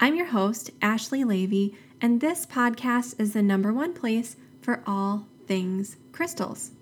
I'm your host, Ashley Leavy and this podcast is the number one place for all things crystals.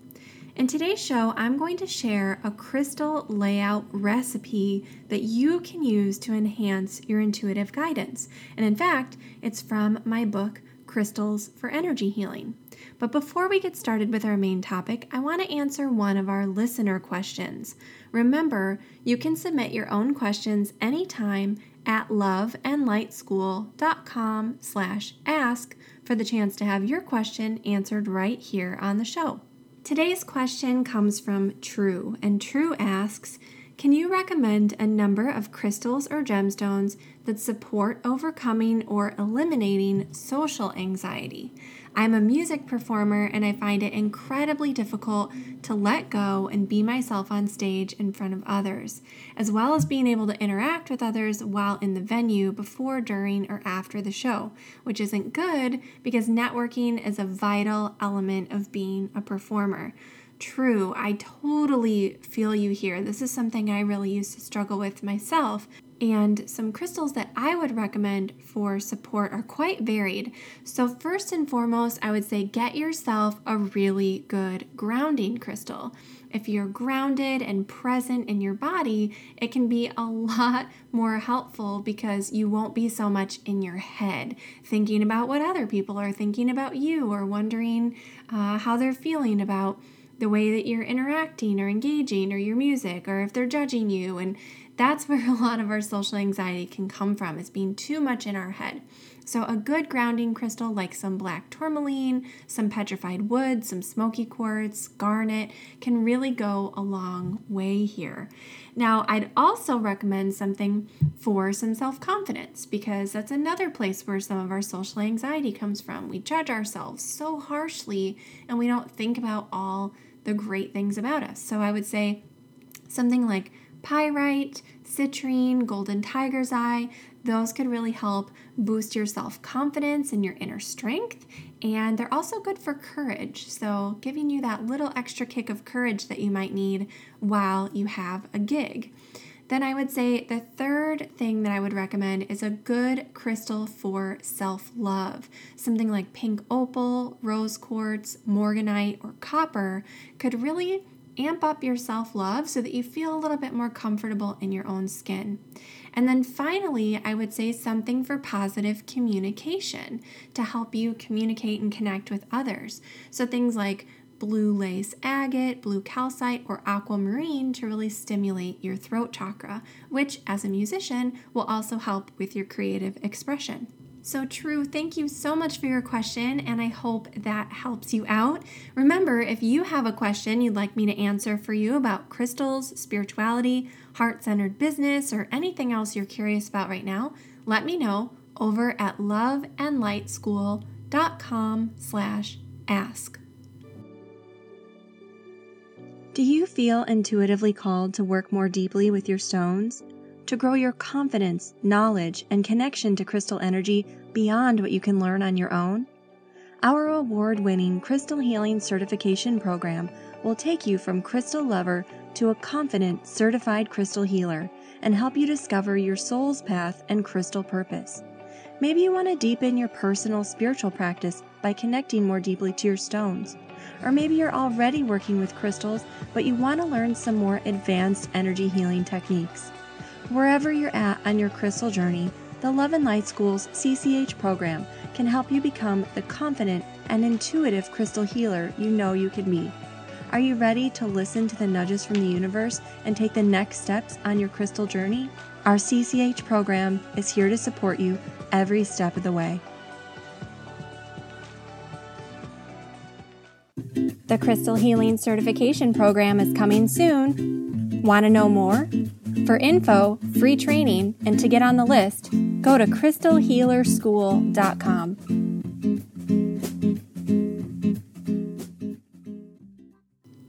In today's show, I'm going to share a crystal layout recipe that you can use to enhance your intuitive guidance. And in fact, it's from my book, Crystals for Energy Healing. But before we get started with our main topic, I want to answer one of our listener questions. Remember, you can submit your own questions anytime at loveandlightschool.com slash ask for the chance to have your question answered right here on the show. Today's question comes from True, and True asks, can you recommend a number of crystals or gemstones that support overcoming or eliminating social anxiety? I'm a music performer and I find it incredibly difficult to let go and be myself on stage in front of others, as well as being able to interact with others while in the venue before, during, or after the show, which isn't good because networking is a vital element of being a performer. True, I totally feel you here. This is something I really used to struggle with myself and some crystals that I would recommend for support are quite varied. So, first and foremost, I would say get yourself a really good grounding crystal. If you're grounded and present in your body, it can be a lot more helpful because you won't be so much in your head thinking about what other people are thinking about you or wondering uh, how they're feeling about the way that you're interacting or engaging or your music or if they're judging you and that's where a lot of our social anxiety can come from, is being too much in our head. So, a good grounding crystal like some black tourmaline, some petrified wood, some smoky quartz, garnet can really go a long way here. Now, I'd also recommend something for some self confidence because that's another place where some of our social anxiety comes from. We judge ourselves so harshly and we don't think about all the great things about us. So, I would say something like pyrite, citrine, golden tiger's eye. Those could really help boost your self confidence and your inner strength. And they're also good for courage. So, giving you that little extra kick of courage that you might need while you have a gig. Then I would say the third thing that I would recommend is a good crystal for self love. Something like pink opal, rose quartz, morganite, or copper could really amp up your self love so that you feel a little bit more comfortable in your own skin. And then finally, I would say something for positive communication to help you communicate and connect with others. So things like blue lace agate, blue calcite, or aquamarine to really stimulate your throat chakra, which as a musician will also help with your creative expression. So true. Thank you so much for your question, and I hope that helps you out. Remember, if you have a question you'd like me to answer for you about crystals, spirituality, heart centered business, or anything else you're curious about right now, let me know over at loveandlightschool.com slash ask. Do you feel intuitively called to work more deeply with your stones? To grow your confidence, knowledge, and connection to crystal energy beyond what you can learn on your own? Our award winning Crystal Healing Certification Program will take you from crystal lover to a confident, certified crystal healer and help you discover your soul's path and crystal purpose. Maybe you want to deepen your personal spiritual practice by connecting more deeply to your stones. Or maybe you're already working with crystals, but you want to learn some more advanced energy healing techniques. Wherever you're at on your crystal journey, the Love and Light School's CCH program can help you become the confident and intuitive crystal healer you know you could be. Are you ready to listen to the nudges from the universe and take the next steps on your crystal journey? Our CCH program is here to support you every step of the way. The Crystal Healing Certification Program is coming soon. Want to know more? For info, free training, and to get on the list, go to crystalhealerschool.com.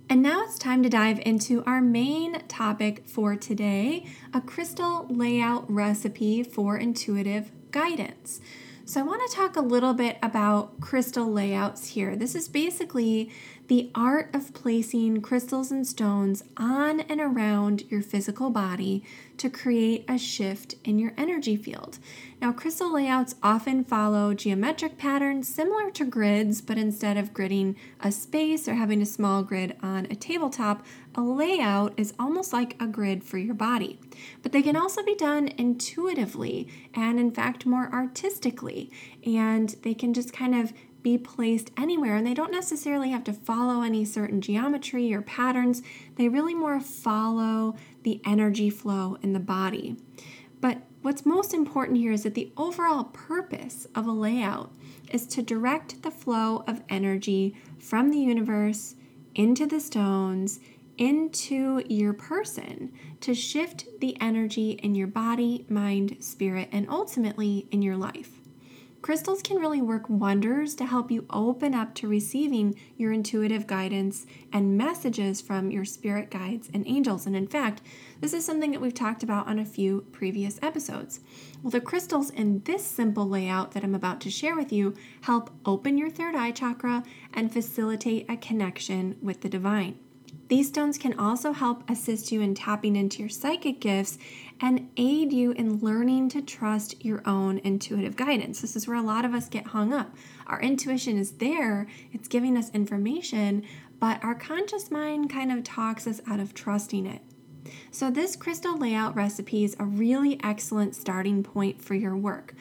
And now it's time to dive into our main topic for today a crystal layout recipe for intuitive guidance. So, I want to talk a little bit about crystal layouts here. This is basically the art of placing crystals and stones on and around your physical body to create a shift in your energy field. Now, crystal layouts often follow geometric patterns similar to grids, but instead of gridding a space or having a small grid on a tabletop, a layout is almost like a grid for your body. But they can also be done intuitively and, in fact, more artistically. And they can just kind of be placed anywhere and they don't necessarily have to follow any certain geometry or patterns. They really more follow the energy flow in the body. But what's most important here is that the overall purpose of a layout is to direct the flow of energy from the universe into the stones into your person to shift the energy in your body, mind, spirit, and ultimately in your life. Crystals can really work wonders to help you open up to receiving your intuitive guidance and messages from your spirit guides and angels. And in fact, this is something that we've talked about on a few previous episodes. Well, the crystals in this simple layout that I'm about to share with you help open your third eye chakra and facilitate a connection with the divine. These stones can also help assist you in tapping into your psychic gifts and aid you in learning to trust your own intuitive guidance. This is where a lot of us get hung up. Our intuition is there, it's giving us information, but our conscious mind kind of talks us out of trusting it. So, this crystal layout recipe is a really excellent starting point for your work.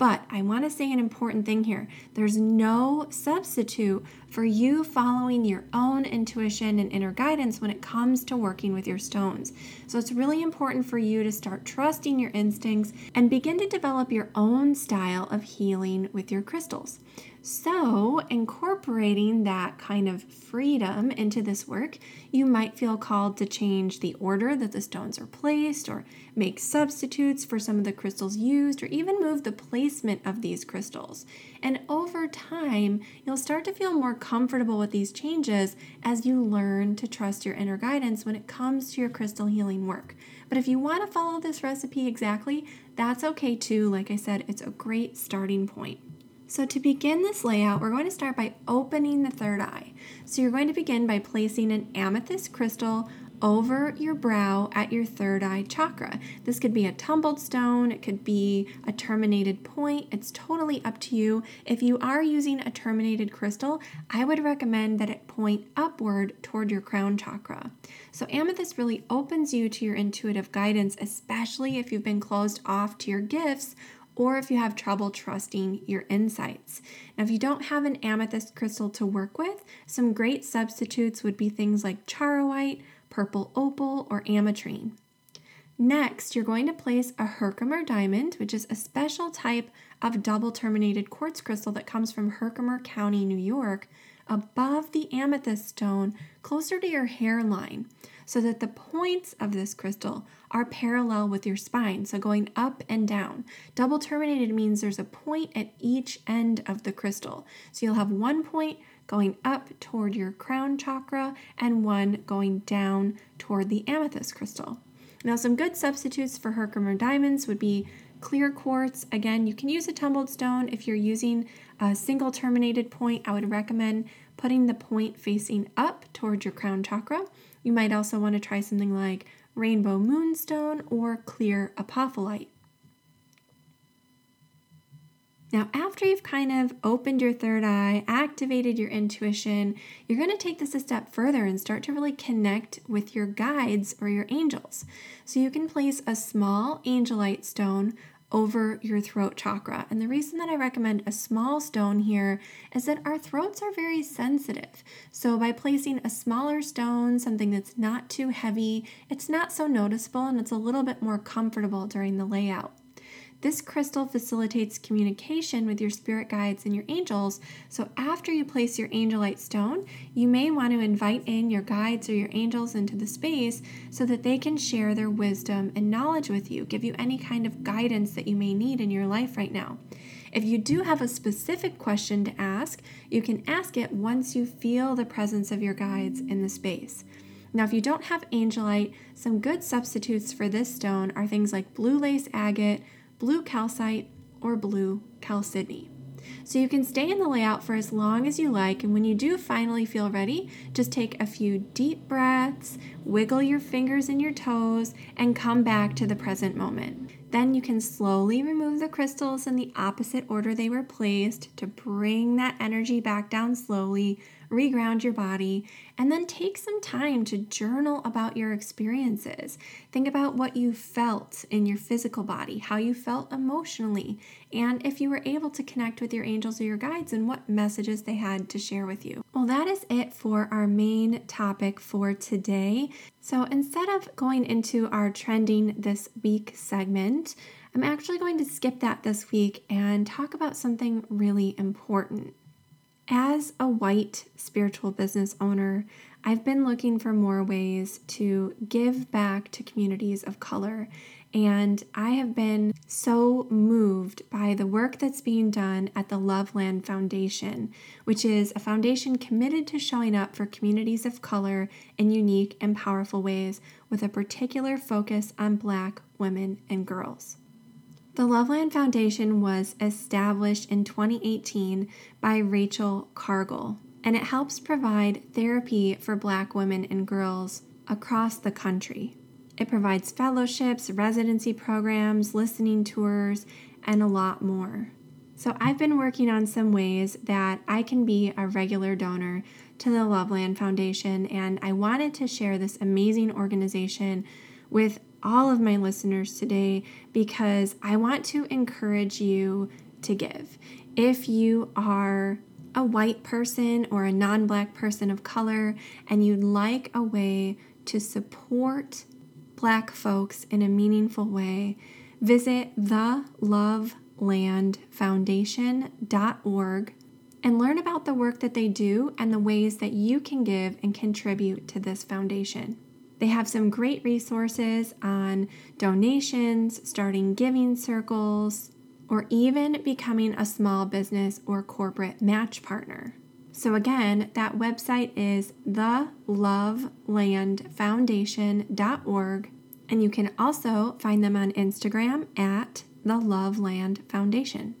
But I want to say an important thing here there's no substitute for you following your own intuition and inner guidance when it comes to working with your stones. So it's really important for you to start trusting your instincts and begin to develop your own style of healing with your crystals. So, incorporating that kind of freedom into this work, you might feel called to change the order that the stones are placed, or make substitutes for some of the crystals used, or even move the placement of these crystals. And over time, you'll start to feel more comfortable with these changes as you learn to trust your inner guidance when it comes to your crystal healing work. But if you want to follow this recipe exactly, that's okay too. Like I said, it's a great starting point. So to begin this layout, we're going to start by opening the third eye. So you're going to begin by placing an amethyst crystal over your brow at your third eye chakra. This could be a tumbled stone, it could be a terminated point. It's totally up to you. If you are using a terminated crystal, I would recommend that it point upward toward your crown chakra. So, amethyst really opens you to your intuitive guidance, especially if you've been closed off to your gifts or if you have trouble trusting your insights. Now, if you don't have an amethyst crystal to work with, some great substitutes would be things like charoite, purple opal, or ametrine. Next, you're going to place a Herkimer diamond, which is a special type of double terminated quartz crystal that comes from Herkimer County, New York, above the amethyst stone closer to your hairline so that the points of this crystal are parallel with your spine, so going up and down. Double terminated means there's a point at each end of the crystal. So you'll have one point going up toward your crown chakra and one going down toward the amethyst crystal. Now, some good substitutes for Herkimer diamonds would be clear quartz. Again, you can use a tumbled stone if you're using a single terminated point. I would recommend putting the point facing up toward your crown chakra. You might also want to try something like rainbow moonstone or clear apophyllite. Now, after you've kind of opened your third eye, activated your intuition, you're going to take this a step further and start to really connect with your guides or your angels. So you can place a small angelite stone over your throat chakra. And the reason that I recommend a small stone here is that our throats are very sensitive. So by placing a smaller stone, something that's not too heavy, it's not so noticeable and it's a little bit more comfortable during the layout. This crystal facilitates communication with your spirit guides and your angels. So, after you place your angelite stone, you may want to invite in your guides or your angels into the space so that they can share their wisdom and knowledge with you, give you any kind of guidance that you may need in your life right now. If you do have a specific question to ask, you can ask it once you feel the presence of your guides in the space. Now, if you don't have angelite, some good substitutes for this stone are things like blue lace agate, blue calcite, or blue chalcedony. So you can stay in the layout for as long as you like, and when you do finally feel ready, just take a few deep breaths, wiggle your fingers and your toes, and come back to the present moment. Then you can slowly remove the crystals in the opposite order they were placed to bring that energy back down slowly, reground your body, and then take some time to journal about your experiences. Think about what you felt in your physical body, how you felt emotionally, and if you were able to connect with your angels or your guides and what messages they had to share with you. Well, that is it for our main topic for today. So instead of going into our trending this week segment, I'm actually going to skip that this week and talk about something really important. As a white spiritual business owner, I've been looking for more ways to give back to communities of color. And I have been so moved by the work that's being done at the Loveland Foundation, which is a foundation committed to showing up for communities of color in unique and powerful ways with a particular focus on Black women and girls. The Loveland Foundation was established in 2018 by Rachel Cargle, and it helps provide therapy for Black women and girls across the country. It provides fellowships, residency programs, listening tours, and a lot more. So, I've been working on some ways that I can be a regular donor to the Loveland Foundation, and I wanted to share this amazing organization with all of my listeners today because I want to encourage you to give. If you are a white person or a non black person of color and you'd like a way to support black folks in a meaningful way, visit thelovelandfoundation.org and learn about the work that they do and the ways that you can give and contribute to this foundation. They have some great resources on donations, starting giving circles, or even becoming a small business or corporate match partner. So, again, that website is thelovelandfoundation.org, and you can also find them on Instagram at the Loveland Foundation.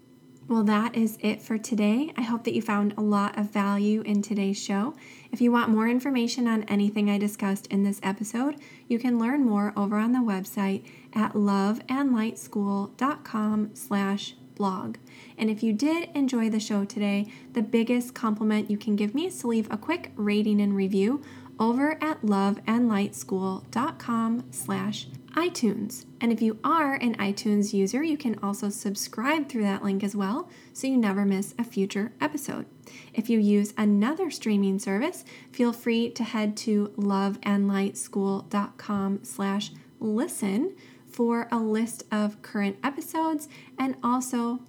Well, that is it for today. I hope that you found a lot of value in today's show. If you want more information on anything I discussed in this episode, you can learn more over on the website at loveandlightschool.com slash blog. And if you did enjoy the show today, the biggest compliment you can give me is to leave a quick rating and review over at loveandlightschool.com slash iTunes. And if you are an iTunes user, you can also subscribe through that link as well so you never miss a future episode. If you use another streaming service, feel free to head to loveandlightschool.com slash listen for a list of current episodes and also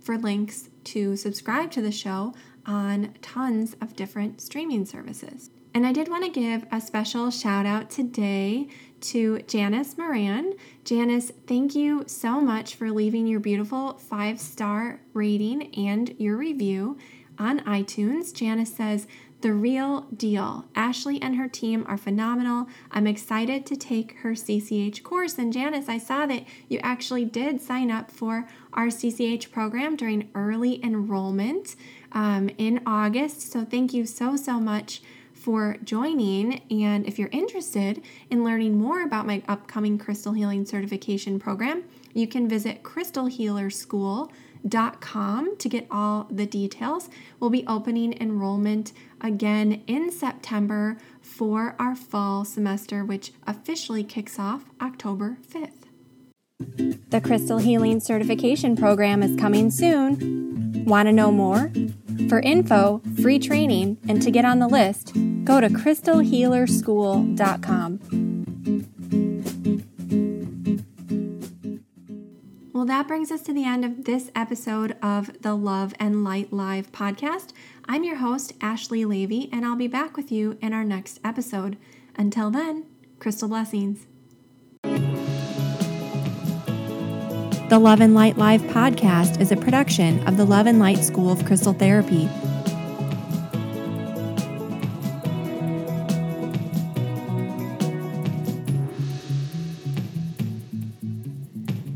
for links to subscribe to the show on tons of different streaming services. And I did want to give a special shout out today to Janice Moran. Janice, thank you so much for leaving your beautiful five star rating and your review on iTunes. Janice says, the real deal. Ashley and her team are phenomenal. I'm excited to take her CCH course. And Janice, I saw that you actually did sign up for our CCH program during early enrollment um, in August. So thank you so, so much for joining. And if you're interested in learning more about my upcoming crystal healing certification program, you can visit crystalhealerschool.com to get all the details. We'll be opening enrollment again in September for our fall semester, which officially kicks off October 5th. The Crystal Healing Certification Program is coming soon. Want to know more? For info, free training, and to get on the list, go to crystalhealerschool.com. Well, that brings us to the end of this episode of the Love and Light Live podcast. I'm your host, Ashley Leavy, and I'll be back with you in our next episode. Until then, crystal blessings. The Love and Light Live podcast is a production of the Love and Light School of Crystal Therapy.